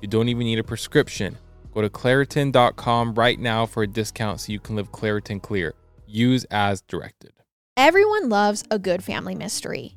You don't even need a prescription. Go to Claritin.com right now for a discount so you can live Claritin Clear. Use as directed. Everyone loves a good family mystery,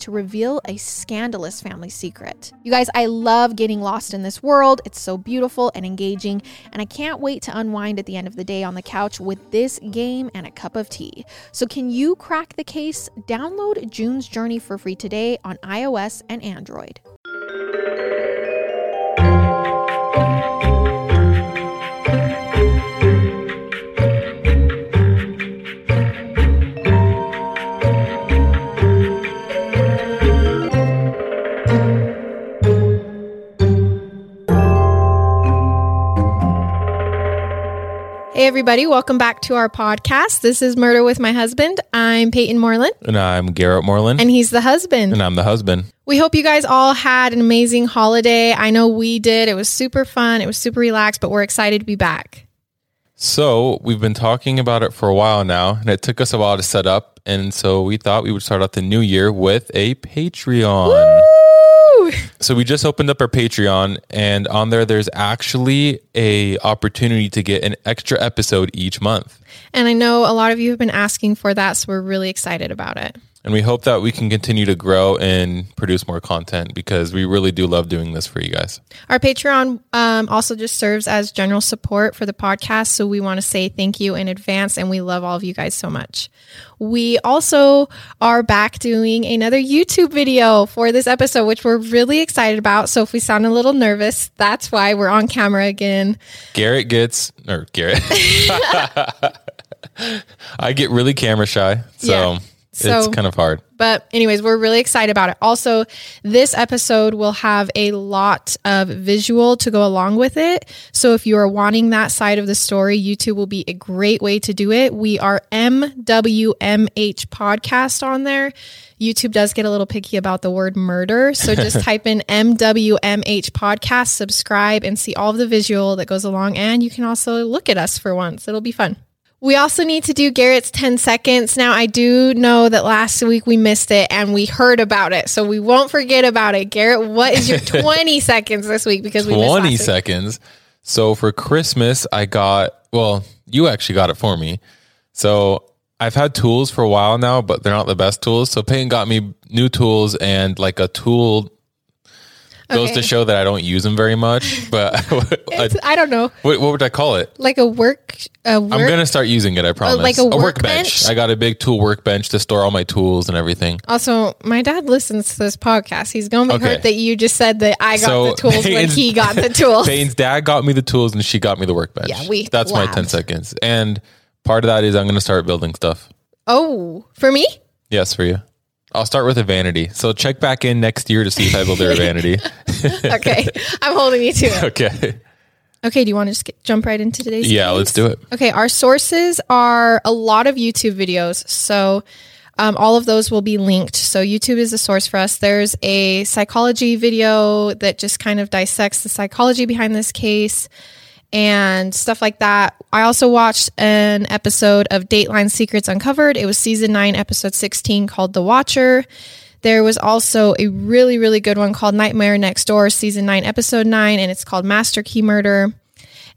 to reveal a scandalous family secret. You guys, I love getting lost in this world. It's so beautiful and engaging, and I can't wait to unwind at the end of the day on the couch with this game and a cup of tea. So, can you crack the case? Download June's Journey for free today on iOS and Android. Hey, everybody, welcome back to our podcast. This is Murder with My Husband. I'm Peyton Moreland, And I'm Garrett Moreland. and he's the husband. and I'm the husband. We hope you guys all had an amazing holiday. I know we did. It was super fun, it was super relaxed, but we're excited to be back. So we've been talking about it for a while now, and it took us a while to set up. And so we thought we would start out the new year with a Patreon. Woo! So we just opened up our Patreon, and on there, there's actually a opportunity to get an extra episode each month. And I know a lot of you have been asking for that, so we're really excited about it. And we hope that we can continue to grow and produce more content because we really do love doing this for you guys. Our Patreon um, also just serves as general support for the podcast. So we want to say thank you in advance and we love all of you guys so much. We also are back doing another YouTube video for this episode, which we're really excited about. So if we sound a little nervous, that's why we're on camera again. Garrett gets, or Garrett, I get really camera shy. So, Yeah. So- it's kind of hard. But, anyways, we're really excited about it. Also, this episode will have a lot of visual to go along with it. So, if you are wanting that side of the story, YouTube will be a great way to do it. We are MWMH podcast on there. YouTube does get a little picky about the word murder. So, just type in MWMH podcast, subscribe, and see all of the visual that goes along. And you can also look at us for once. It'll be fun. We also need to do Garrett's 10 seconds. Now, I do know that last week we missed it and we heard about it. So we won't forget about it. Garrett, what is your 20 seconds this week? Because we missed 20 last week. seconds. So for Christmas, I got, well, you actually got it for me. So I've had tools for a while now, but they're not the best tools. So Peyton got me new tools and like a tool goes to show that I don't use them very much. But It's- I don't know. what, what would I call it? Like a work, a work. I'm gonna start using it. I promise. like a workbench? I got a big tool workbench to store all my tools and everything. also, my dad listens to this podcast. He's going to be Okay. hurt that you just said that I got So, the tools when Peyton's- he got the tools. Peyton's dad got me the tools and she got me the workbench. Yeah, we That's my. 10 seconds. And part of that is I'm gonna start building stuff. Oh, for me? Yes, for you. I'll start with a vanity. So check back in next year to see if I build a vanity. Okay. I'm holding you to it. okay. Okay. Do you want to just get, jump right into today's Yeah, case? let's do it. Okay, our sources are a lot of YouTube videos. So Um, all of those will be linked. So YouTube is a source for us. There's a psychology video that just kind of dissects the psychology behind this case and stuff like that. I also watched an episode of Dateline Secrets Uncovered. It was season 9, episode 16 called The Watcher. There was also a really, really good one called Nightmare Next Door, season 9, episode 9, and it's called Master Key Murder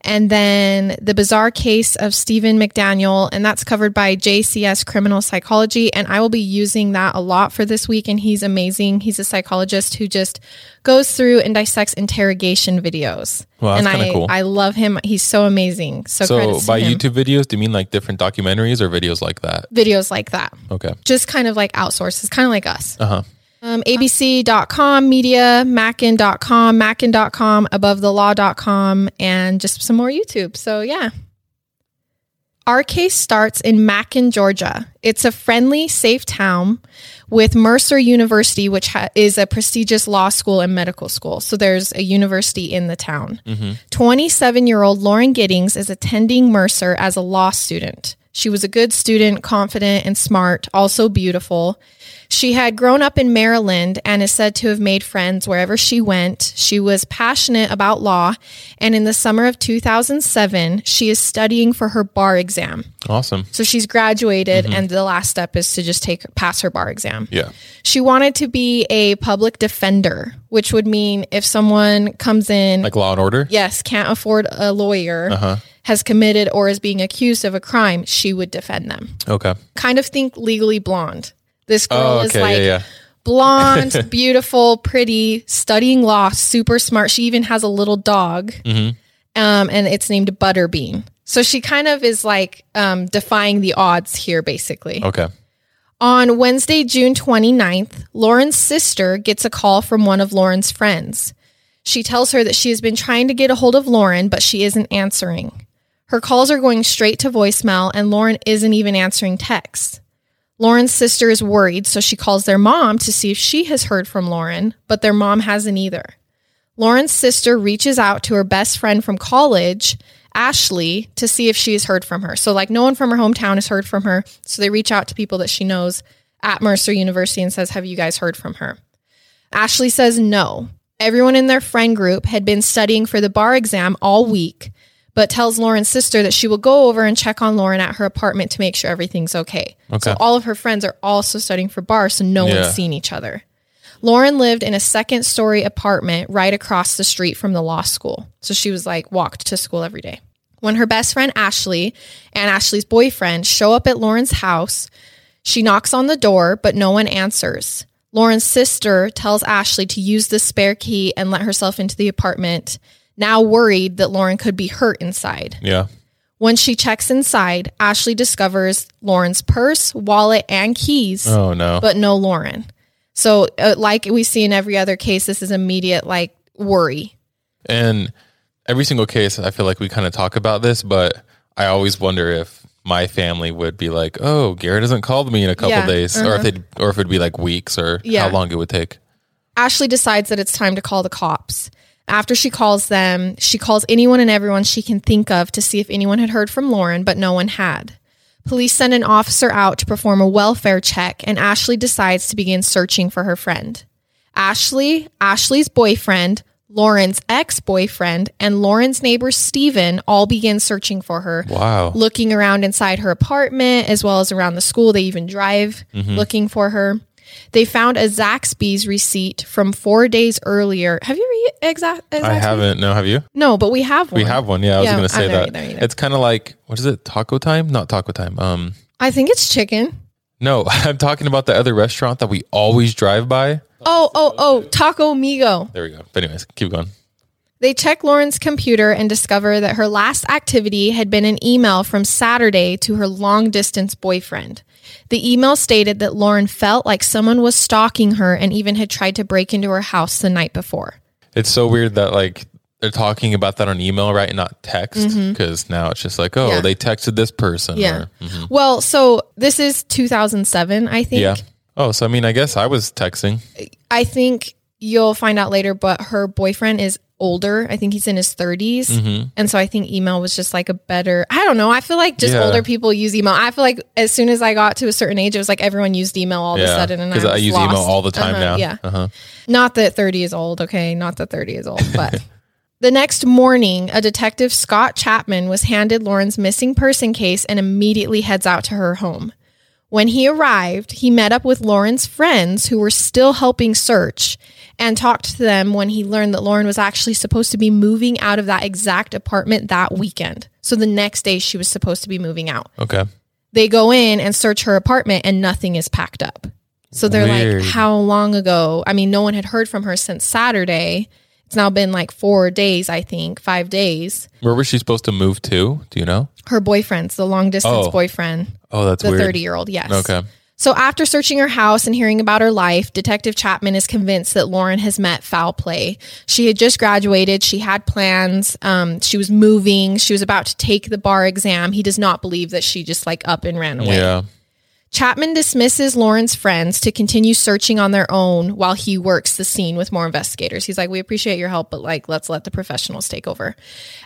and then the bizarre case of Stephen McDaniel, and that's covered by JCS Criminal Psychology. And I will be using that a lot for this week. And he's amazing. He's a psychologist who just goes through and dissects interrogation videos. Wow, that's and I, cool. I love him. He's so amazing. So, So by. YouTube videos, do you mean like different documentaries or videos like that? videos like that, Okay. just kind of like outsources, kind of like us. Uh huh. Um, ABC.com, media, Macon.com, Macon.com, abovethelaw.com, and just some more YouTube. So, yeah. Our case starts in Mackin, Georgia. It's a friendly, safe town with Mercer University, which ha- is a prestigious law school and medical school. So, there's a university in the town. 27 year old Lauren Giddings is attending Mercer as a law student. She was a good student, confident and smart, also beautiful. She had grown up in Maryland and is said to have made friends wherever she went. She was passionate about law, and in the summer of 2007, she is studying for her bar exam. Awesome. So she's graduated, and the last step is to just take pass her bar exam. Yeah. She wanted to be a public defender, which would mean if someone comes in, Like Law and Order. yes, can't afford a lawyer, Uh-huh. Has committed or is being accused of a crime, she would defend them. Okay. Kind of think legally blonde. This girl Oh, is like yeah, yeah. blonde, beautiful, pretty, studying law, super smart. She even has a little dog, Mm-hmm. um, and it's named Butterbean. So she kind of is like um, defying the odds here, basically. Okay. On Wednesday, June 29th, Lauren's sister gets a call from one of Lauren's friends. She tells her that she has been trying to get a hold of Lauren, but she isn't answering. Her calls are going straight to voicemail, and Lauren isn't even answering texts. Lauren's sister is worried, so she calls their mom to see if she has heard from Lauren, but their mom hasn't either. Lauren's sister reaches out to her best friend from college, Ashley, to see if she has heard from her. So, like, no one from her hometown has heard from her. So, they reach out to people that she knows at Mercer University and says, Have you guys heard from her? Ashley says no. Everyone in their friend group had been studying for the bar exam all week, but tells Lauren's sister that she will go over and check on Lauren at her apartment to make sure everything's okay. Okay. So all of her friends are also studying for bar, so no Yeah. one's seen each other. Lauren lived in a second story apartment right across the street from the law school. So she was like walked to school every day. When her best friend Ashley and Ashley's boyfriend show up at Lauren's house, she knocks on the door, but no one answers. Lauren's sister tells Ashley to use the spare key and let herself into the apartment, now worried that Lauren could be hurt inside. Yeah. When she checks inside, Ashley discovers Lauren's purse, wallet, and keys, Oh no. but no Lauren. So, uh, like we see in every other case, this is immediate like worry. And every single case, I feel like we kind of talk about this, but I always wonder if my family would be like, "Oh, Garrett hasn't called me in a couple Yeah, days," or if they, or if it'd be like weeks, or Yeah. how long it would take. Ashley decides that it's time to call the cops. After she calls them, she calls anyone and everyone she can think of to see if anyone had heard from Lauren, but no one had. Police send an officer out to perform a welfare check, and Ashley decides to begin searching for her friend. Ashley, Ashley's boyfriend, Lauren's ex boyfriend, and Lauren's neighbor Steven all begin searching for her Wow. looking around inside her apartment as well as around the school. They even drive mm-hmm. looking for her. They found a Zaxby's receipt from four days earlier. Have you ever exact? I haven't. No, have you? No, but we have one. We have one. Yeah, I was gonna say that. either, either. It's kind of like what is it? Taco time? Not taco time. Um, I think it's chicken. no, I'm talking about the other restaurant that we always drive by. Oh, oh, oh, Taco Migo. There we go. But anyways, keep going. They check Lauren's computer and discover that her last activity had been an email from Saturday to her long distance boyfriend. The email stated that Lauren felt like someone was stalking her and even had tried to break into her house the night before. It's so weird that like they're talking about that on email, right? And not text. Because now it's just like, oh, Mm-hmm. Yeah. they texted this person. Yeah. Or, mhm. Well, so this is 2007, I think. Yeah. Oh, so I mean, I guess I was texting. I think you'll find out later, but her boyfriend is older. I think he's in his 30s. Mm-hmm. And so I think email was just like a better, I don't know. I feel like just Yeah. older people use email. I feel like as soon as I got to a certain age, it was like everyone used email all of a sudden. And because I, I, use lost. email all the time Uh-huh, now. Yeah. Uh-huh. Not that 30 is old, okay? Not that 30 is old, but the next morning, a detective, Scott Chapman, was handed Lauren's missing person case and immediately heads out to her home. When he arrived, he met up with Lauren's friends who were still helping search and talked to them when he learned that Lauren was actually supposed to be moving out of that exact apartment that weekend. So the next day, she was supposed to be moving out Okay. they go in and search her apartment and nothing is packed up. So they're Weird. like, how long ago? I mean, no one had heard from her since Saturday. It's now been like four days, I think, five days. Where was she supposed to move to? Do you know? Her boyfriend's the long distance Oh. boyfriend, Oh, that's the weird. 30 year old, yes. Okay. So after searching her house and hearing about her life, Detective Chapman is convinced that Lauren has met foul play. She had just graduated. She had plans. Um, she was moving. She was about to take the bar exam. He does not believe that she just like up and ran away. Yeah. Chapman dismisses Lauren's friends to continue searching on their own while he works the scene with more investigators. He's like, We appreciate your help, but like, let's let the professionals take over.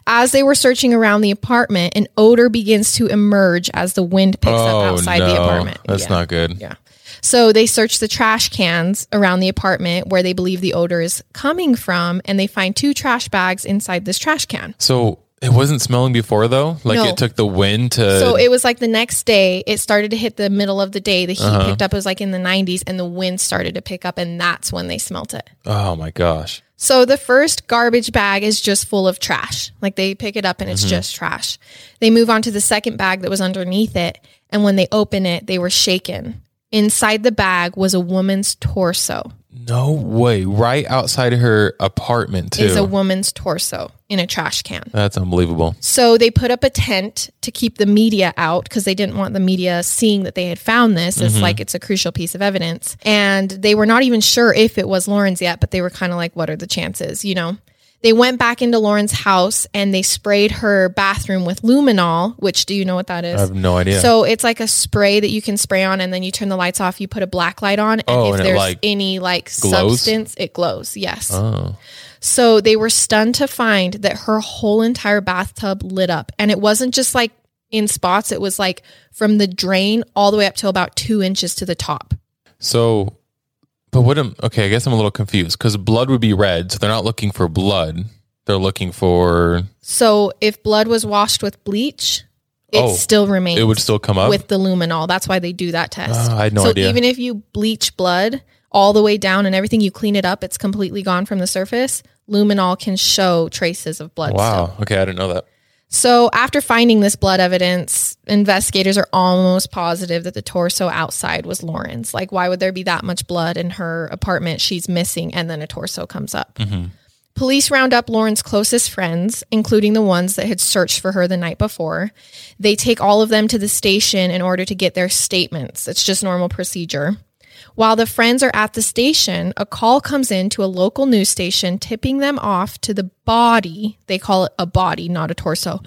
As they were searching around the apartment, an odor begins to emerge as the wind picks up Oh outside no, the apartment. that's Yeah. not good. Yeah. So they search the trash cans around the apartment where they believe the odor is coming from, and they find two trash bags inside this trash can. So it wasn't smelling before though. Like No. it took the wind to. So it was like the next day, it started to hit the middle of the day. The heat Uh-huh. picked up. It was like in the 90s, and the wind started to pick up, and that's when they smelt it. oh my gosh. So the first garbage bag is just full of trash. Like they pick it up and it's just trash. They move on to the second bag that was underneath it. And when they open it, they were shaken. Inside the bag was a woman's torso. No way. Right outside her apartment too. Is a woman's torso in a trash can. that's unbelievable. So they put up a tent to keep the media out because they didn't want the media seeing that they had found this. It's mm-hmm. like it's a crucial piece of evidence. And they were not even sure if it was Lauren's yet, but they were kind of like, what are the chances, you know? They went back into Lauren's house and they sprayed her bathroom with luminol, which do you know what that is? I have no idea. So it's like a spray that you can spray on, and then you turn the lights off. You put a black light on, and Oh, if and there's like, any like glows? substance, it glows. Yes. oh. So they were stunned to find that her whole entire bathtub lit up. And it wasn't just like in spots, it was like from the drain all the way up to about two inches to the top. So, but what am okay? I guess I'm a little confused because blood would be red, so they're not looking for blood. They're looking for So if blood was washed with bleach, it Oh, still remains it would still come up. with the luminol. That's why they do that test. Oh, I had no so idea. even if you bleach blood all the way down and everything, you clean it up, it's completely gone from the surface. Luminol can show traces of blood. still. wow. Okay, I didn't know that. So, after finding this blood evidence, investigators are almost positive that the torso outside was Lauren's. Like, why would there be that much blood in her apartment? She's missing, and then a torso comes up. Mm-hmm. Police round up Lauren's closest friends, including the ones that had searched for her the night before. They take all of them to the station in order to get their statements. It's just normal procedure. While the friends are at the station, a call comes in to a local news station tipping them off to the body. They call it a body, not a torso,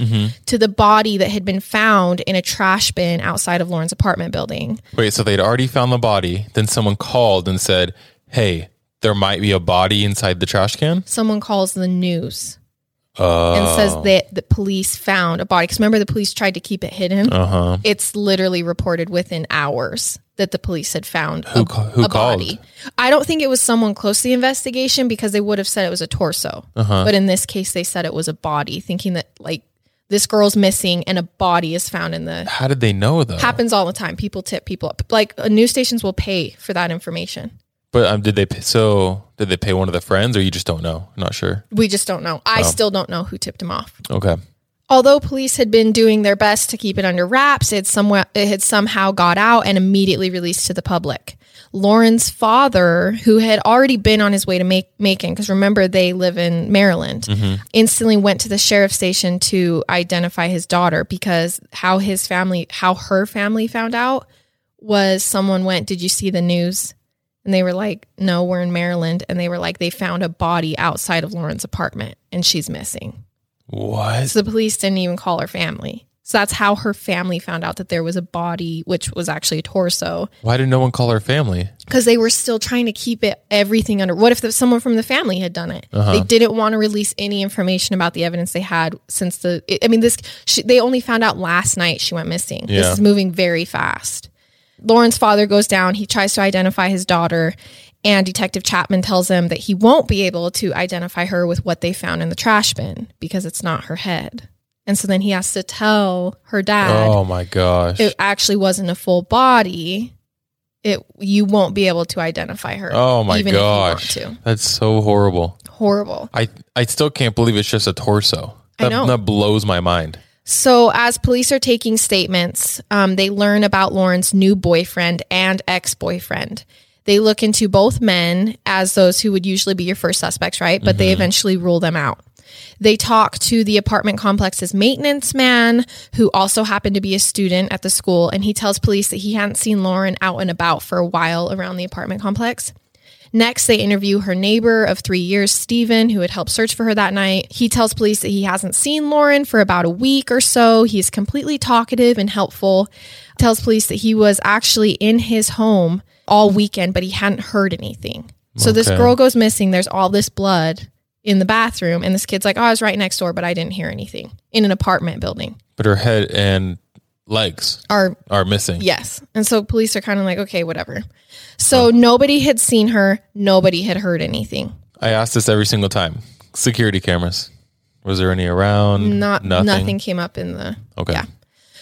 to the body that had been found in a trash bin outside of Lauren's apartment building. Wait, so they'd already found the body. Then someone called and said, "Hey, there might be a body inside the trash can." Someone calls the news Uh, and says that the police found a body. Because remember, the police tried to keep it hidden. uh huh. It's literally reported within hours that the police had found Who a, who a called? body. I don't think it was someone close to the investigation because they would have said it was a torso. Uh-huh. But in this case, they said it was a body, thinking that like this girl's missing and a body is found in the. How did they know though? Happens all the time. People tip people up. Like uh, news stations will pay for that information. But um, did they? Pay, so did they pay one of the friends, or you just don't know? I'm not sure. We just don't know. I Oh. still don't know who tipped him off. Okay. Although police had been doing their best to keep it under wraps, it, somewhat, it had somehow got out and immediately released to the public. Lauren's father, who had already been on his way to make, Macon, because remember they live in Maryland, mm-hmm. instantly went to the sheriff's station to identify his daughter because how his family, how her family found out was someone went, Did you see the news? And they were like, No, we're in Maryland. And they were like, They found a body outside of Lauren's apartment and she's missing. What? So the police didn't even call her family. So that's how her family found out that there was a body, which was actually a torso, Why did no one call her family? because they were still trying to keep it everything under. What if the, someone from the family had done it? Uh-huh. They didn't want to release any information about the evidence they had since the. I mean, this she, they only found out last night she went missing. This is moving very fast. Lauren's father goes down. He tries to identify his daughter, and Detective Chapman tells him that he won't be able to identify her with what they found in the trash bin because it's not her head. And so then he has to tell her dad Oh my gosh. it actually wasn't a full body. It you won't be able to identify her. oh my even if you want gosh. That's so horrible. Horrible. I I still can't believe it's just a torso. I know. that blows my mind. So, as police are taking statements, um, they learn about Lauren's new boyfriend and ex boyfriend. They look into both men as those who would usually be your first suspects, right? But they mm-hmm. eventually rule them out. They talk to the apartment complex's maintenance man, who also happened to be a student at the school, and he tells police that he hadn't seen Lauren out and about for a while around the apartment complex. Next, they interview her neighbor of three years, Steven, who had helped search for her that night. He tells police that he hasn't seen Lauren for about a week or so. He's completely talkative and helpful. Tells police that he was actually in his home all weekend, but he hadn't heard anything. So this girl goes missing. There's all this blood in the bathroom, and this kid's like, "Oh, I was right next door, but I didn't hear anything." In an apartment building, But her head and legs are are missing. Yes. And so police are kind of like, okay, whatever. So nobody had seen her. Nobody had heard anything. I ask this every single time. Security cameras. Was there any around? Not nothing, came up in the. Okay. Yeah.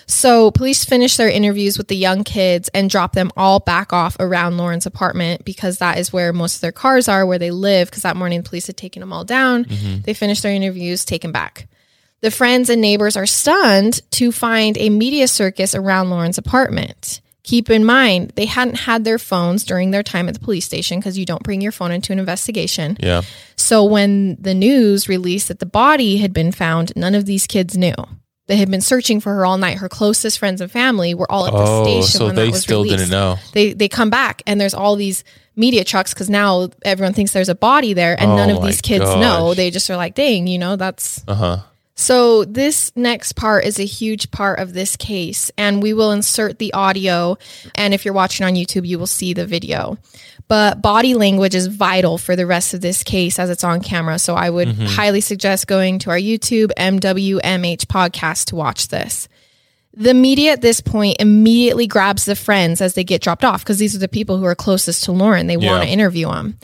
So police finish their interviews with the young kids and drop them all back off around Lauren's apartment because that is where most of their cars are, where they live. Because that morning the police had taken them all down. Mm-hmm. They finished their interviews, taken back. The friends and neighbors are stunned to find a media circus around Lauren's apartment. Keep in mind, they hadn't had their phones during their time at the police station because you don't bring your phone into an investigation. Yeah. So when the news released that the body had been found, none of these kids knew. They had been searching for her all night. Her closest friends and family were all at the Oh, station so when they that was still released. didn't know. They they come back and there's all these media trucks because now everyone thinks there's a body there, and Oh none of my these kids know. gosh. They just are like, "Dang, you know, that's Uh huh. so, this next part is a huge part of this case, and we will insert the audio. And if you're watching on YouTube, you will see the video. But body language is vital for the rest of this case as it's on camera. So, I would mm-hmm. highly suggest going to our YouTube MWMH podcast to watch this. The media at this point immediately grabs the friends as they get dropped off because these are the people who are closest to Lauren. They want to interview them.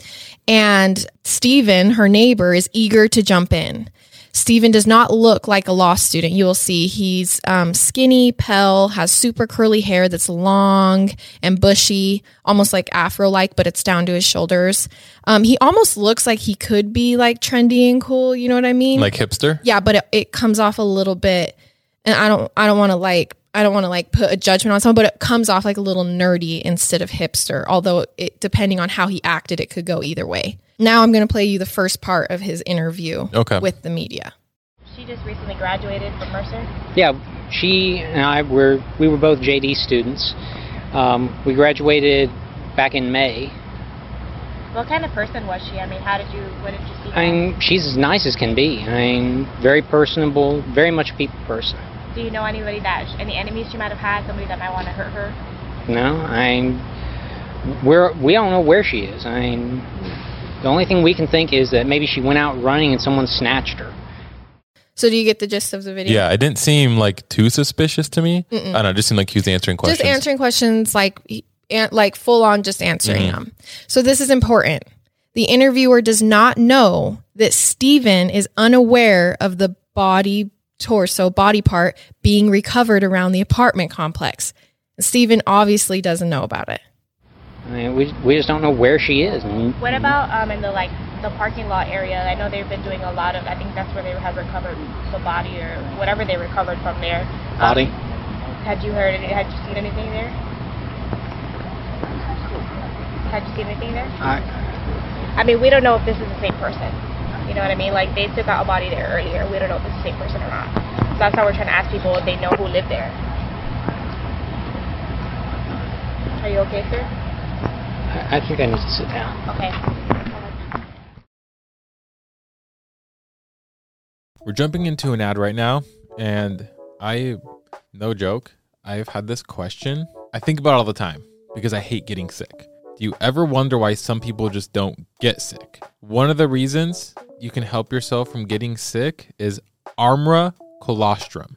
And Steven, her neighbor, is eager to jump in. Steven does not look like a law student. You will see he's um, skinny, pale, has super curly hair that's long and bushy, almost like afro like, but it's down to his shoulders. Um, he almost looks like he could be like trendy and cool. You know what I mean? Like hipster? yeah, but it, it comes off a little bit, and I don't, I don't want to like, I don't want to like put a judgment on someone, but it comes off like a little nerdy instead of hipster. Although it, depending on how he acted, it could go either way. Now I'm going to play you the first part of his interview Okay. with the media. She just recently graduated from Mercer. Yeah, she and I were we were both JD students. Um, we graduated back in May. What kind of person was she? I mean, how did you, what did you see? I mean, she's as nice as can be. I mean, very personable, very much a people person. Do you know anybody that, any enemies she might have had? Somebody that might want to hurt her? No, I mean, we're we don't know where she is. I mean, the only thing we can think is that maybe she went out running and someone snatched her. So do you get the gist of the video? Yeah, it didn't seem like too suspicious to me. I don't know. It just seemed like he was answering questions. Just answering questions like like full on just answering Mm-hmm. them. So this is important. The interviewer does not know that Steven is unaware of the body torso body part being recovered around the apartment complex. Steven obviously doesn't know about it. I mean, we we just don't know where she is. What about um in the like the parking lot area? I know they've been doing a lot of. I think that's where they have recovered the body or whatever they recovered from there. Um, body? Had you heard? Had you seen anything there? Had you seen anything there? I, I mean, we don't know if this is the same person. You know what I mean? Like they took out a body there earlier. We don't know if it's the same person or not. So that's how we're trying to ask people if they know who lived there. Are you okay, sir? I I think I need to sit down. Okay. We're jumping into an ad right now, and I No joke. I've had this question. I think about it all the time because I hate getting sick. Do you ever wonder why some people just don't get sick? One of the reasons you can help yourself from getting sick is Armra colostrum.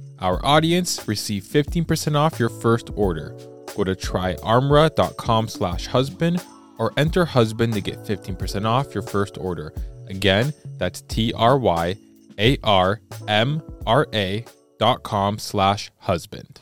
our audience, receive 15% off your first order. Go to tryarmra.com slash husband or enter husband to get 15% off your first order. Again, that's T-R-Y-A-R-M-R-A dot com slash husband.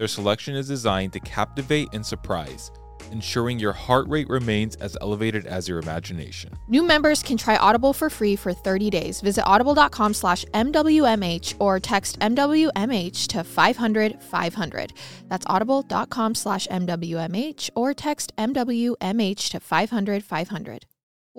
Their selection is designed to captivate and surprise, ensuring your heart rate remains as elevated as your imagination. New members can try Audible for free for 30 days. Visit audible.com slash MWMH or text MWMH to 500 500. That's audible.com slash MWMH or text MWMH to 500 500.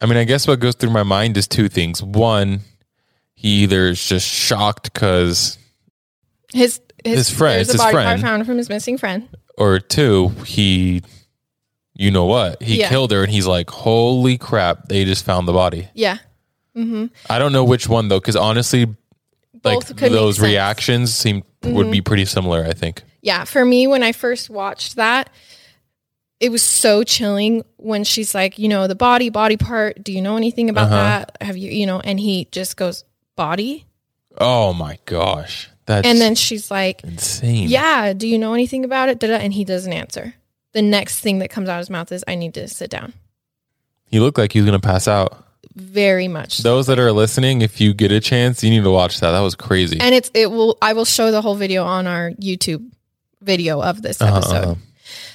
I mean, I guess what goes through my mind is two things. One, he either is just shocked because, His his, His friend, There's a his body friend. part found from his missing friend. or two, he, you know what, he Yeah. killed her, and he's like, "Holy crap! They just found the body." Yeah. Mm-hmm. I don't know which one though, because honestly, like Both could make those sense. Mm-hmm. reactions seem would be pretty similar. I think. Yeah. For me, when I first watched that, it was so chilling when she's like, you know, the body, body part. Do you know anything about Uh-huh. that? Have you, you know, and he just goes, body? Oh my gosh. That's and then she's like, insane. Yeah, do you know anything about it? And he doesn't answer. The next thing that comes out of his mouth is, I need to sit down. He looked like he was gonna pass out. Very much. Those that are listening, if you get a chance, you need to watch that. That was crazy. And it's it will I will show the whole video on our YouTube video of this Uh-huh, episode. uh-huh.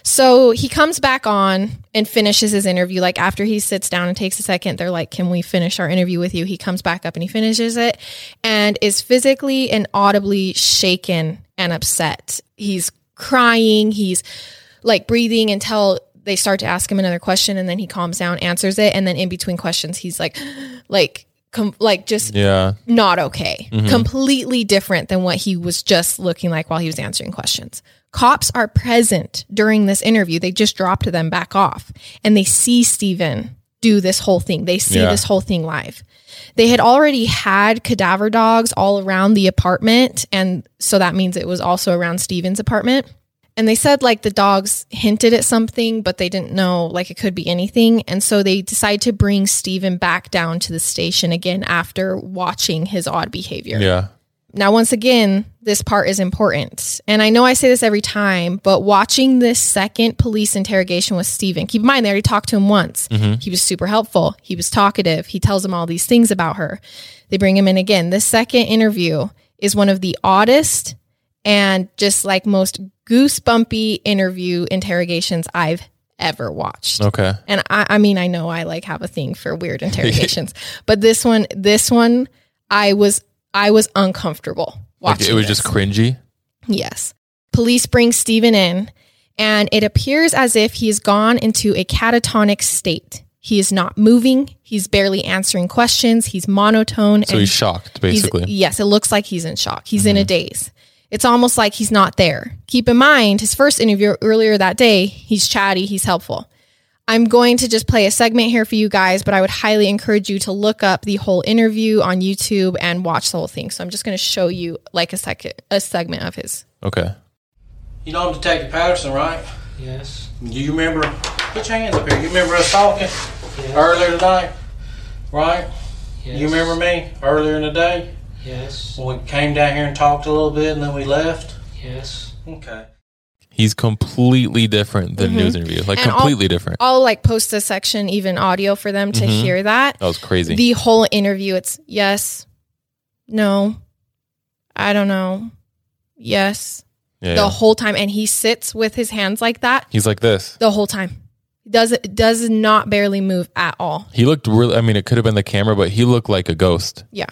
So he comes back on and finishes his interview. Like after he sits down and takes a second, they're like, Can we finish our interview with you? He comes back up and he finishes it and is physically and audibly shaken and upset. He's crying. He's like breathing until they start to ask him another question and then he calms down, answers it. And then in between questions, he's like, like, com- like just Yeah. not okay. Mm-hmm. Completely different than what he was just looking like while he was answering questions. Cops are present during this interview. They just dropped them back off and they see Steven do this whole thing. They see Yeah. this whole thing live. They had already had cadaver dogs all around the apartment. And so that means it was also around Steven's apartment. And they said like the dogs hinted at something, but they didn't know like it could be anything. And so they decide to bring Steven back down to the station again after watching his odd behavior. Yeah. Now, once again, this part is important. And I know I say this every time, but watching this second police interrogation with Steven, keep in mind they already talked to him once. Mm-hmm. He was super helpful. He was talkative. He tells them all these things about her. They bring him in again. This second interview is one of the oddest and just like most goosebumpy interview interrogations I've ever watched. Okay. And I, I mean, I know I like have a thing for weird interrogations, but this one, this one, I was, I was uncomfortable Like watching. it was this. just cringy. yes. Police bring Stephen in, and it appears as if he has gone into a catatonic state. He is not moving. He's barely answering questions. He's monotone. So he's shocked, basically. Mm-hmm. yes, it looks like he's in shock. He's in a daze. It's almost like he's not there. Keep in mind, his first interview earlier that day, he's chatty, he's helpful. I'm going to just play a segment here for you guys, but I would highly encourage you to look up the whole interview on YouTube and watch the whole thing. So I'm just going to show you like a second, a segment of his. Okay. You know I'm Detective Patterson, right? Yes. Do you remember? Put your hands up here. You remember us talking earlier tonight, right? Yes. You remember me earlier in the day? Yes. When we came down here and talked a little bit and then we left? Yes. Okay. He's completely different than news interview. Like Mm-hmm. And completely different. I'll like post a section, even audio for them to Mhm. hear that. That was crazy. The whole interview, it's yes, no, I don't know, yes, yeah, the yeah. whole time. And he sits with his hands like that He's like this. the whole time. Does it does not barely move at all. He looked really. I mean, it could have been the camera, but he looked like a ghost. Yeah.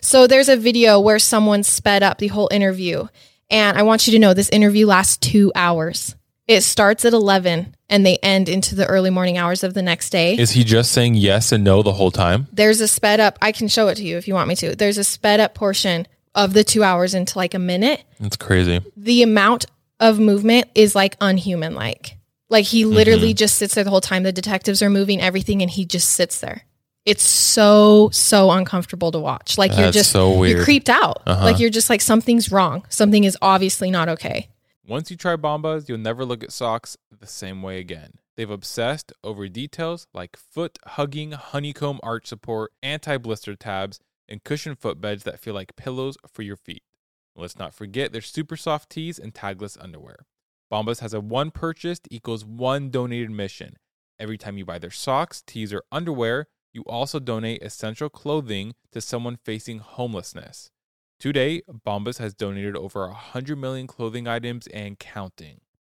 So there's a video where someone sped up the whole interview. And I want you to know this interview lasts two hours. It starts at 11 and they end into the early morning hours of the next day. Is he just saying yes and no the whole time? There's a sped up, I can show it to you if you want me to. There's a sped up portion of the two hours into like a minute. That's crazy. The amount of movement is like unhuman like. Like he literally Mm-hmm. just sits there the whole time. The detectives are moving everything and he just sits there. It's so, so uncomfortable to watch. Like you're That's just so weird. you're creeped out. Uh-huh. Like you're just like something's wrong. Something is obviously not okay. Once you try Bombas, you'll never look at socks the same way again. They've obsessed over details like foot hugging honeycomb arch support, anti blister tabs, and cushioned footbeds that feel like pillows for your feet. Let's not forget their super soft tees and tagless underwear. Bombas has a one purchased equals one donated mission. Every time you buy their socks, tees, or underwear, you also donate essential clothing to someone facing homelessness. Today, Bombas has donated over 100 million clothing items and counting.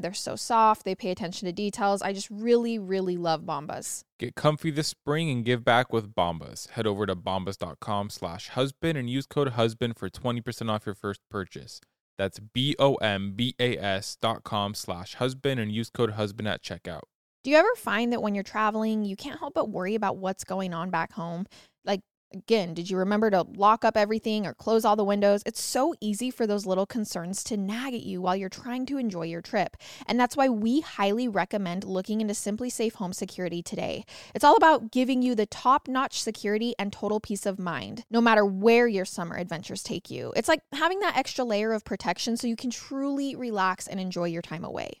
They're so soft, they pay attention to details. I just really, really love Bombas. Get comfy this spring and give back with Bombas. Head over to bombas.com slash husband and use code husband for 20% off your first purchase. That's B-O-M-B-A-S dot com slash husband and use code husband at checkout. Do you ever find that when you're traveling, you can't help but worry about what's going on back home? Like, Again, did you remember to lock up everything or close all the windows? It's so easy for those little concerns to nag at you while you're trying to enjoy your trip. And that's why we highly recommend looking into SimpliSafe Home Security today. It's all about giving you the top notch security and total peace of mind, no matter where your summer adventures take you. It's like having that extra layer of protection so you can truly relax and enjoy your time away.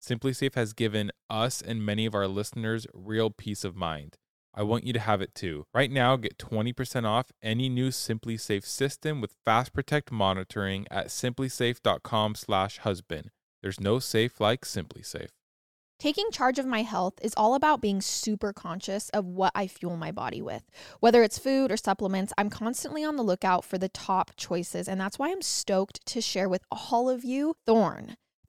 SimpliSafe has given us and many of our listeners real peace of mind. I want you to have it too. Right now, get 20% off any new SimpliSafe system with Fast Protect monitoring at simplisafe.com/husband. There's no safe like SimpliSafe. Taking charge of my health is all about being super conscious of what I fuel my body with. Whether it's food or supplements, I'm constantly on the lookout for the top choices, and that's why I'm stoked to share with all of you Thorne.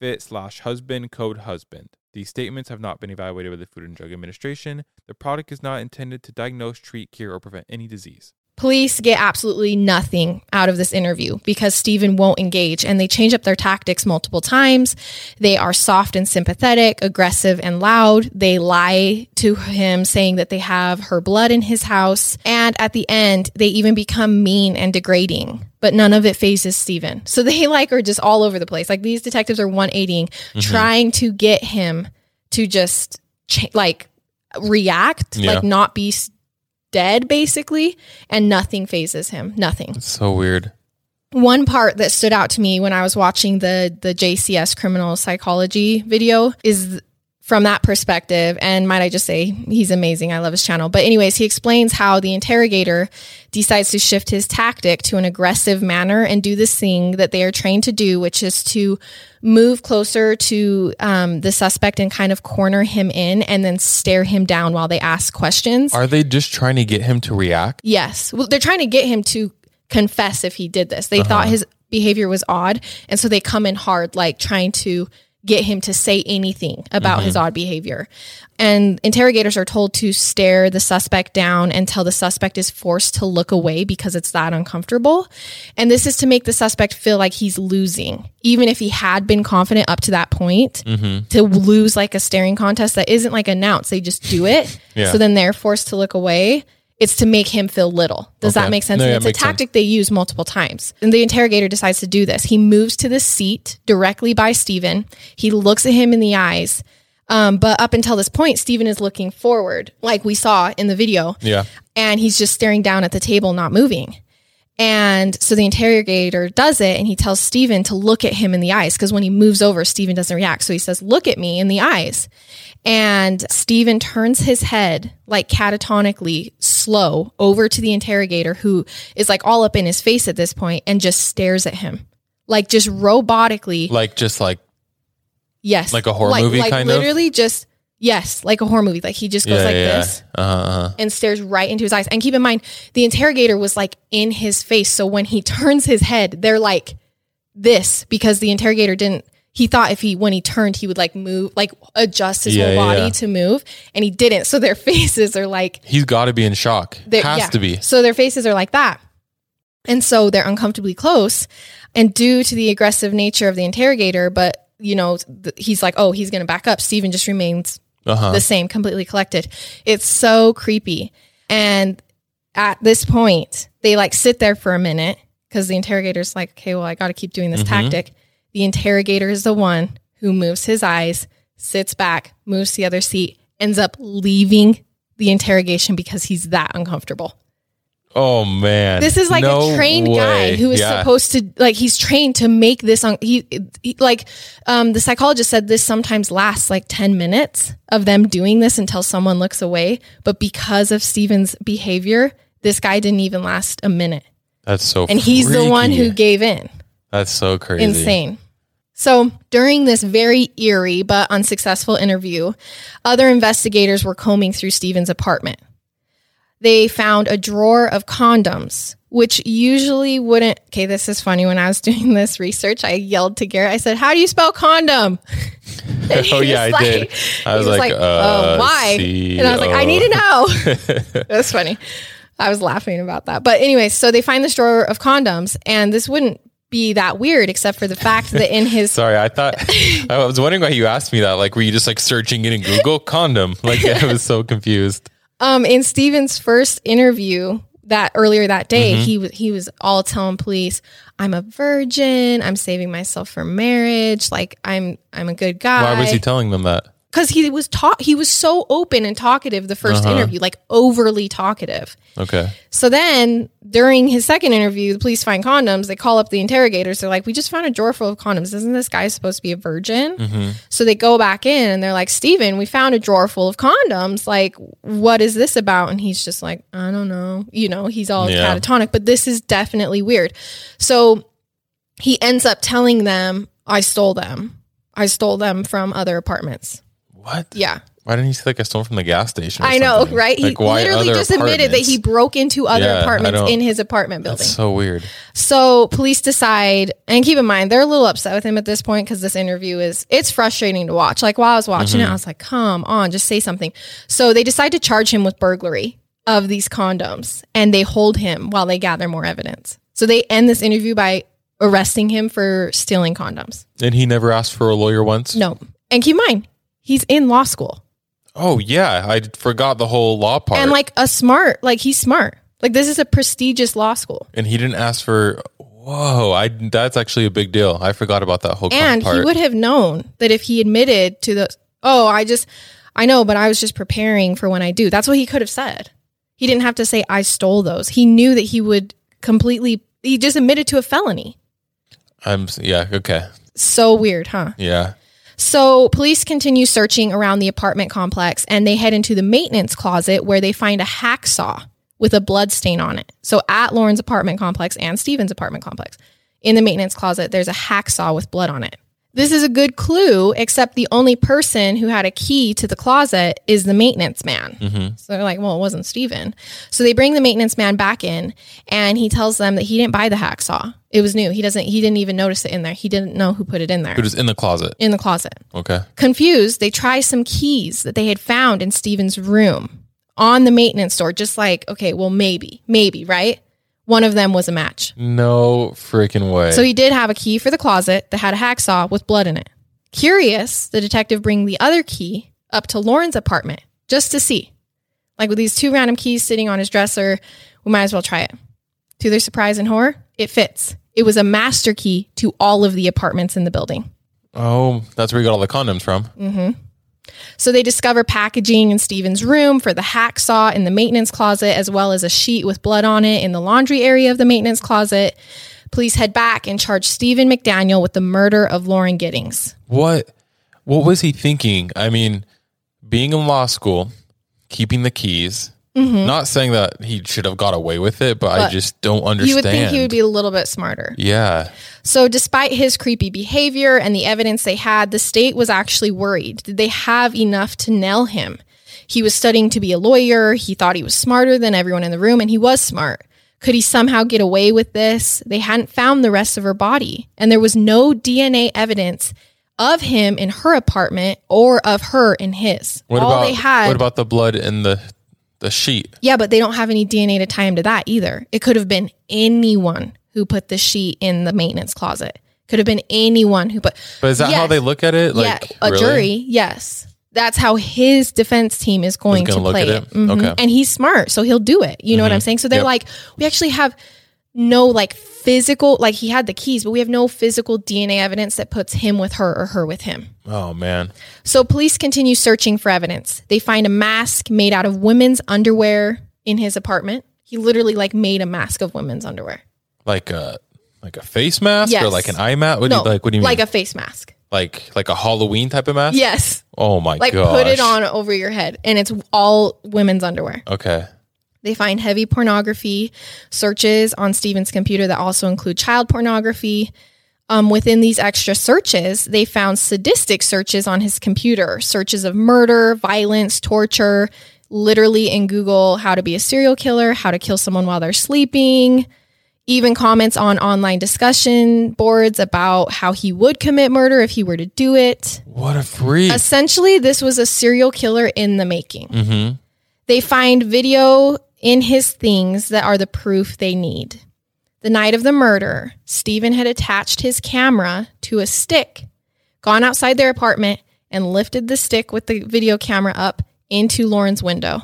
fit slash husband code husband. These statements have not been evaluated by the Food and Drug Administration. The product is not intended to diagnose, treat, cure, or prevent any disease. Police get absolutely nothing out of this interview because Stephen won't engage and they change up their tactics multiple times. They are soft and sympathetic, aggressive and loud. They lie to him saying that they have her blood in his house. And at the end, they even become mean and degrading but none of it phases Stephen. So they like are just all over the place. Like these detectives are 180 mm-hmm. trying to get him to just like react, yeah. like not be dead basically, and nothing phases him. Nothing. It's so weird. One part that stood out to me when I was watching the the JCS criminal psychology video is from that perspective. And might I just say, he's amazing. I love his channel. But, anyways, he explains how the interrogator decides to shift his tactic to an aggressive manner and do this thing that they are trained to do, which is to move closer to um, the suspect and kind of corner him in and then stare him down while they ask questions. Are they just trying to get him to react? Yes. Well, they're trying to get him to confess if he did this. They uh-huh. thought his behavior was odd. And so they come in hard, like trying to get him to say anything about mm-hmm. his odd behavior. And interrogators are told to stare the suspect down until the suspect is forced to look away because it's that uncomfortable. And this is to make the suspect feel like he's losing, even if he had been confident up to that point. Mm-hmm. To lose like a staring contest that isn't like announced, they just do it. yeah. So then they're forced to look away it's to make him feel little. Does okay. that make sense? No, yeah, it's a tactic sense. they use multiple times. And the interrogator decides to do this. He moves to the seat directly by Stephen. He looks at him in the eyes. Um, but up until this point, Stephen is looking forward, like we saw in the video. Yeah. And he's just staring down at the table, not moving. And so the interrogator does it and he tells Stephen to look at him in the eyes because when he moves over, Stephen doesn't react. So he says, Look at me in the eyes. And Stephen turns his head like catatonically slow over to the interrogator who is like all up in his face at this point and just stares at him. Like just robotically. Like just like Yes. Like a horror like, movie like kind literally of? Literally just Yes, like a horror movie. Like he just goes yeah, like yeah. this uh-huh, uh-huh. and stares right into his eyes. And keep in mind, the interrogator was like in his face. So when he turns his head, they're like this because the interrogator didn't. He thought if he when he turned, he would like move, like adjust his yeah, whole body to move, and he didn't. So their faces are like he's got to be in shock. Has to be. So their faces are like that. And so they're uncomfortably close. And due to the aggressive nature of the interrogator, but you know, th- he's like, oh, he's going to back up. Steven just remains Uh-huh. the same, completely collected. It's so creepy. And at this point, they like sit there for a minute because the interrogator's like, okay, well, I got to keep doing this tactic. The interrogator is the one who moves his eyes, sits back, moves to the other seat, ends up leaving the interrogation because he's that uncomfortable. Oh man. This is like No a trained guy who is Yeah. supposed to like he's trained to make this on he, he like um the psychologist said this sometimes lasts like 10 minutes of them doing this until someone looks away but because of Steven's behavior this guy didn't even last a minute That's so and he's the one who gave in That's so crazy. insane. So during this very eerie but unsuccessful interview, other investigators were combing through Steven's apartment. They found a drawer of condoms, which usually wouldn't. Okay, this is funny. When I was doing this research, I yelled to Garrett, I said, How do you spell condom? Oh, yeah, was I did. I was he like, oh, uh, why? C- And I was like, I need to know. it was funny. I was laughing about that. But anyway, so they find this drawer of condoms, and this wouldn't be that weird except for the fact that in his Sorry, I thought I was wondering why you asked me that. Like, were you just like searching it in Google condom? Like, I was so confused. Um in Steven's first interview that earlier that day, Mm-hmm. he was he was all telling police, "I'm a virgin. I'm saving myself for marriage. Like I'm I'm a good guy." Why was he telling them that? Because he was taught he was so open and talkative the 1st Uh-huh. interview, like overly talkative. Okay. So then during his second interview, the police find condoms. They call up the interrogators. They're like, We just found a drawer full of condoms. Isn't this guy supposed to be a virgin? Mm-hmm. So they go back in and they're like, Steven, we found a drawer full of condoms. Like, what is this about? And he's just like, I don't know. You know, he's all Yeah. catatonic, but this is definitely weird. So he ends up telling them, I stole them. I stole them from other apartments. What? Yeah. Why didn't he say like I stole from the gas station? I know, something? right? He Like, why literally just admitted that he broke into other Yeah, apartments in his apartment building. So weird. So police decide, and keep in mind, they're a little upset with him at this point because this interview is it's frustrating to watch. Like while I was watching Mm-hmm. it, I was like, "Come on, just say something." So they decide to charge him with burglary of these condoms, and they hold him while they gather more evidence. So they end this interview by arresting him for stealing condoms. And he never asked for a lawyer once. No, and keep in mind, he's in law school Oh yeah, I forgot the whole law part. and like a smart, like he's smart. Like this is a prestigious law school. and he didn't ask for. Whoa, I that's actually a big deal. I forgot about that whole and part. he would have known that if he admitted to the oh i just i know but i was just preparing for when i do that's what he could have said he didn't have to say i stole those he knew that he would completely he just admitted to a felony I'm yeah okay so weird huh yeah. So police continue searching around the apartment complex and they head into the maintenance closet where they find a hacksaw with a blood stain on it. So at Lauren's apartment complex and Steven's apartment complex, in the maintenance closet, there's a hacksaw with blood on it. This is a good clue, except the only person who had a key to the closet is the maintenance man. Mm-hmm. So they're like, well, it wasn't Steven. So they bring the maintenance man back in and he tells them that he didn't buy the hacksaw. It was new. He doesn't he didn't even notice it in there. He didn't know who put it in there. It was in the closet. In the closet. Okay. Confused, they try some keys that they had found in Steven's room on the maintenance store, just like, okay, well, maybe, maybe, right? One of them was a match. No freaking way. So he did have a key for the closet that had a hacksaw with blood in it. Curious, the detective bring the other key up to Lauren's apartment just to see. Like with these two random keys sitting on his dresser, we might as well try it. To their surprise and horror, it fits. It was a master key to all of the apartments in the building. oh, that's where you got all the condoms from. Mm-hmm. So they discover packaging in Steven's room for the hacksaw in the maintenance closet, as well as a sheet with blood on it in the laundry area of the maintenance closet. Police head back and charge Stephen McDaniel with the murder of Lauren Giddings. What? What was he thinking? I mean, being in law school, keeping the keys. Not saying that he should have got away with it, but, I Mm-hmm. Just don't understand. You would think he would be a little bit smarter. Yeah. So, despite his creepy behavior and the evidence they had, the state was actually worried. Did they have enough to nail him? He was studying to be a lawyer. He thought he was smarter than everyone in the room, and he was smart. Could he somehow get away with this? They hadn't found the rest of her body, and there was no DNA evidence of him in her apartment or of her in his. What All about they had what about the blood in the The sheet. Yeah, but they don't have any DNA to tie him to that either. It could have been anyone who put the sheet in the maintenance closet. Could have been anyone who put. But is that how they look at it? Like yeah, a really? jury. Yes, that's how his defense team is going gonna play it. it? Mhm. Okay. Mm-hmm. and he's smart, so he'll do it. You know what I'm saying? So they're Yep. like, we actually have no like physical, like he had the keys, but we have no physical DNA evidence that puts him with her or her with him. Oh man. So police continue searching for evidence. They find a mask made out of women's underwear in his apartment. He literally like made a mask of women's underwear. Like a like a face mask or like an eye mask? What do no, you like? What do you mean? like a face mask. like like a Halloween type of mask? Yes, Oh my god like gosh. put it on over your head, and it's all women's underwear. Okay. They find heavy pornography searches on Steven's computer that also include child pornography. Um, within these extra searches, they found sadistic searches on his computer, searches of murder, violence, torture, literally in Google, how to be a serial killer, how to kill someone while they're sleeping, even comments on online discussion boards about how he would commit murder if he were to do it. What a freak. Essentially, this was a serial killer in the making. mm-hmm. They find video in his things that are the proof they need. The night of the murder, Stephen had attached his camera to a stick, gone outside their apartment, and lifted the stick with the video camera up into Lauren's window.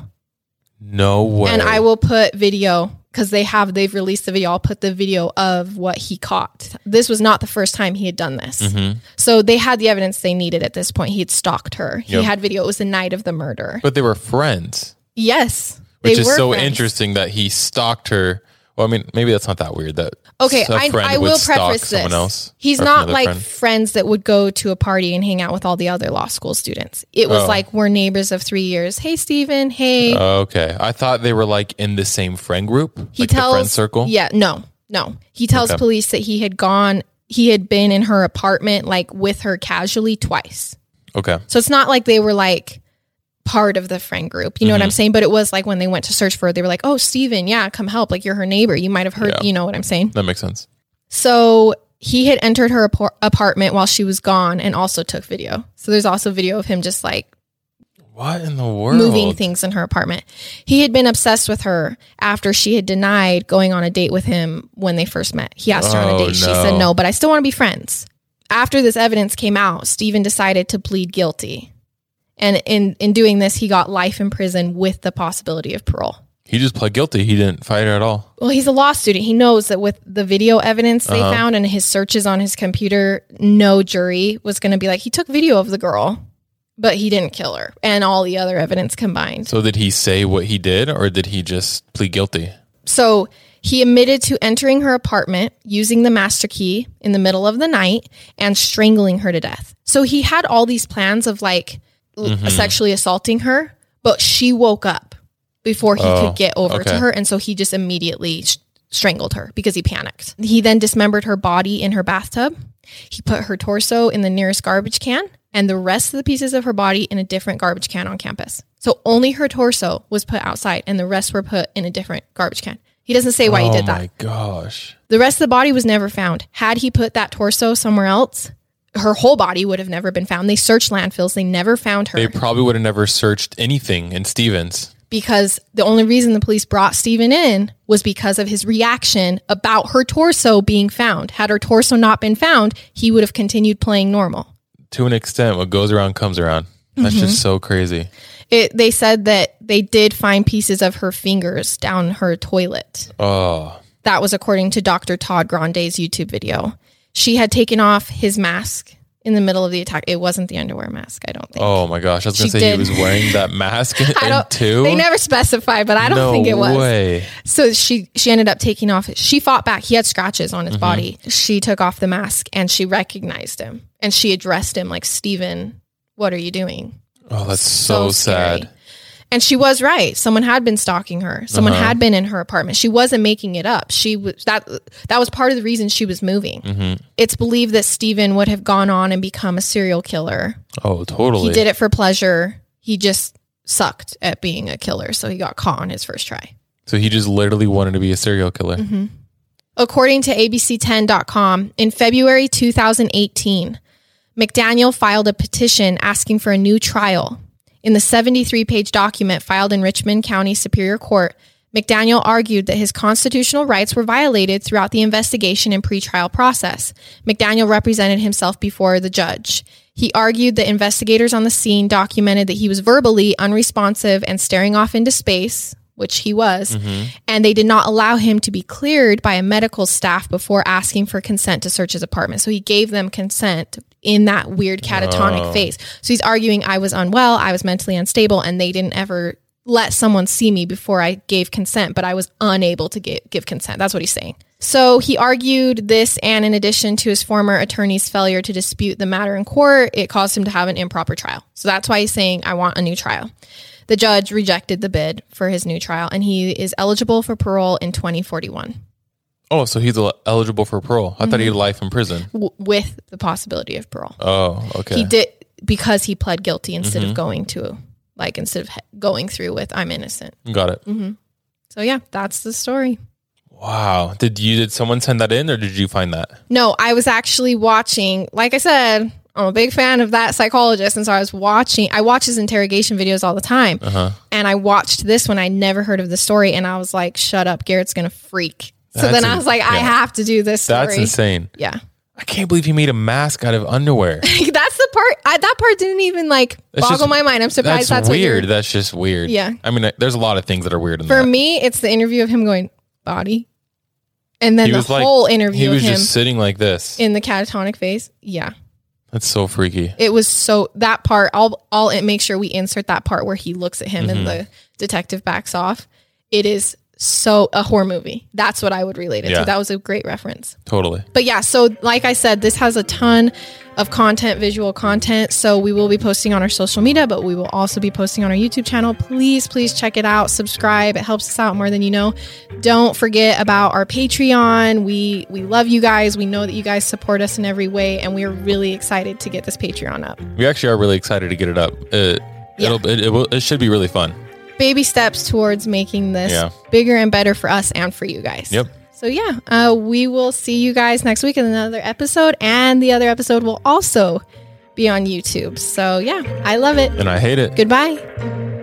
No way. And I will put video because they have they've released the video. I'll put the video of what he caught. This was not the first time he had done this. Mm-hmm. So they had the evidence they needed at this point. He had stalked her. He Yep. had video. It was the night of the murder. But they were friends, Yes. Which they is so friends. interesting that he stalked her. Well, I mean, maybe that's not that weird. That Okay, a I, friend I would will preface this. else. He's not like friend. friends that would go to a party and hang out with all the other law school students. It was Oh. like we're neighbors of three years. Hey, Steven. Hey. Okay, I thought they were like in the same friend group, he like tells the friend circle. Yeah, no, no. He tells Okay. police that he had gone. He had been in her apartment like with her casually twice. Okay, So it's not like they were like part of the friend group. You know what Mm-hmm. I'm saying? But it was like when they went to search for her, they were like, "Oh, Steven, yeah, come help. Like you're her neighbor. You might have heard. Yeah. You know what I'm saying?" that makes sense. So he had entered her apar- apartment while she was gone and also took video. So there's also video of him just like What in the world? moving things in her apartment. He had been obsessed with her after she had denied going on a date with him when they first met. He asked her on a Oh, date. She said no, but I still want to be friends. After this evidence came out, Stephen decided to plead guilty. And in, in doing this, he got life in prison with the possibility of parole. He just pled guilty. He didn't fight her at all. Well, he's a law student. He knows that with the video evidence they Uh-huh. found and his searches on his computer, no jury was going to be like, he took video of the girl, but he didn't kill her, and all the other evidence combined. So did he say what he did, or did he just plead guilty? So he admitted to entering her apartment using the master key in the middle of the night and strangling her to death. So he had all these plans of like Mm-hmm. sexually assaulting her, but she woke up before he Oh, could get over to her. And so he just immediately sh- strangled her because he panicked. He then dismembered her body in her bathtub. He put her torso in the nearest garbage can and the rest of the pieces of her body in a different garbage can on campus. So only her torso was put outside and the rest were put in a different garbage can. He doesn't say why oh he did that. Oh my gosh! The rest of the body was never found. Had he put that torso somewhere else, her whole body would have never been found. They searched landfills, they never found her They probably would have never searched anything in Stevens. because the only reason the police brought Steven in was because of his reaction about her torso being found. Had her torso not been found, he would have continued playing normal. To an extent, what goes around comes around. That's Mm-hmm. just so crazy. It, they said that they did find pieces of her fingers down her toilet. Oh, That was according to Dr. Todd Grande's YouTube video. She had taken off his mask in the middle of the attack. It wasn't the underwear mask, I don't think. oh my gosh! I was gonna say did. he was wearing that mask I in don't. two. They never specified, but I don't no think it was. way. So she she ended up taking off. She fought back. He had scratches on his Mm-hmm. body. She took off the mask and she recognized him and she addressed him like Steven, what are you doing? Oh, that's so, scary. sad. And she was right. Someone had been stalking her. Someone Uh-huh. had been in her apartment. She wasn't making it up. She was that that was part of the reason she was moving. Mm-hmm. It's believed that Steven would have gone on and become a serial killer. Oh, totally. He did it for pleasure. He just sucked at being a killer, so he got caught on his first try. So he just literally wanted to be a serial killer. Mm-hmm. According to ABC10.com, in February 2018, McDaniel filed a petition asking for a new trial. In the 73 page document filed in Richmond County Superior Court, McDaniel argued that his constitutional rights were violated throughout the investigation and pretrial process. McDaniel represented himself before the judge. He argued that investigators on the scene documented that he was verbally unresponsive and staring off into space, which he was, mm-hmm. and they did not allow him to be cleared by a medical staff before asking for consent to search his apartment. So he gave them consent in that weird catatonic oh. phase. So he's arguing I was unwell, I was mentally unstable, and they didn't ever let someone see me before I gave consent, but I was unable to give, give consent. That's what he's saying. So he argued this, and in addition to his former attorney's failure to dispute the matter in court, it caused him to have an improper trial. So that's why he's saying, I want a new trial. The judge rejected the bid for his new trial, and he is eligible for parole in 2041 Oh, so he's eligible for parole. I thought he had mm-hmm. life in prison. w- with the possibility of parole. Oh, okay. He did because he pled guilty instead of mm-hmm. going to, like, instead of going through with, I'm innocent. Got it. Mm-hmm. So yeah, that's the story. Wow. Did you did someone send that in or did you find that? No, I was actually watching, like I said, I'm a big fan of that psychologist. And so I was watching, I watch his interrogation videos all the time. Uh-huh. And I watched this one. I never heard of the story. And I was like, shut up, Garrett's going to freak. So That's then I was like, I have to do this story. That's insane. Yeah. I can't believe he made a mask out of underwear. that's the part, I, that part didn't even like That's boggle just- my mind. I'm surprised That's, that's, weird. That's just weird. Yeah. I mean, there's a lot of things that are weird in For that. me, it's the interview of him going, body. And then he the was like, whole interview he was just sitting like this. in the catatonic phase. Yeah. That's so freaky. it was so that part i'll i'll make sure we insert that part where he looks at him and Mm-hmm. the detective backs off it is so a horror movie. That's what i would relate it Yeah. to that was a great reference. Totally. but yeah so like i said this has a ton of content visual content. So we will be posting on our social media but we will also be posting on our youtube channel. Please please check it out. Subscribe. It helps us out more than you know. Don't forget about our patreon. We we love you guys. We know that you guys support us in every way and we're really excited to get this patreon up. We actually are really excited to get it up. It, Yeah. it'll, it, it, will, it should be really fun. Baby steps towards making this Yeah. bigger and better for us and for you guys. Yep. So yeah, uh, we will see you guys next week in another episode, and the other episode will also be on YouTube. So yeah, I love it. And I hate it. Goodbye.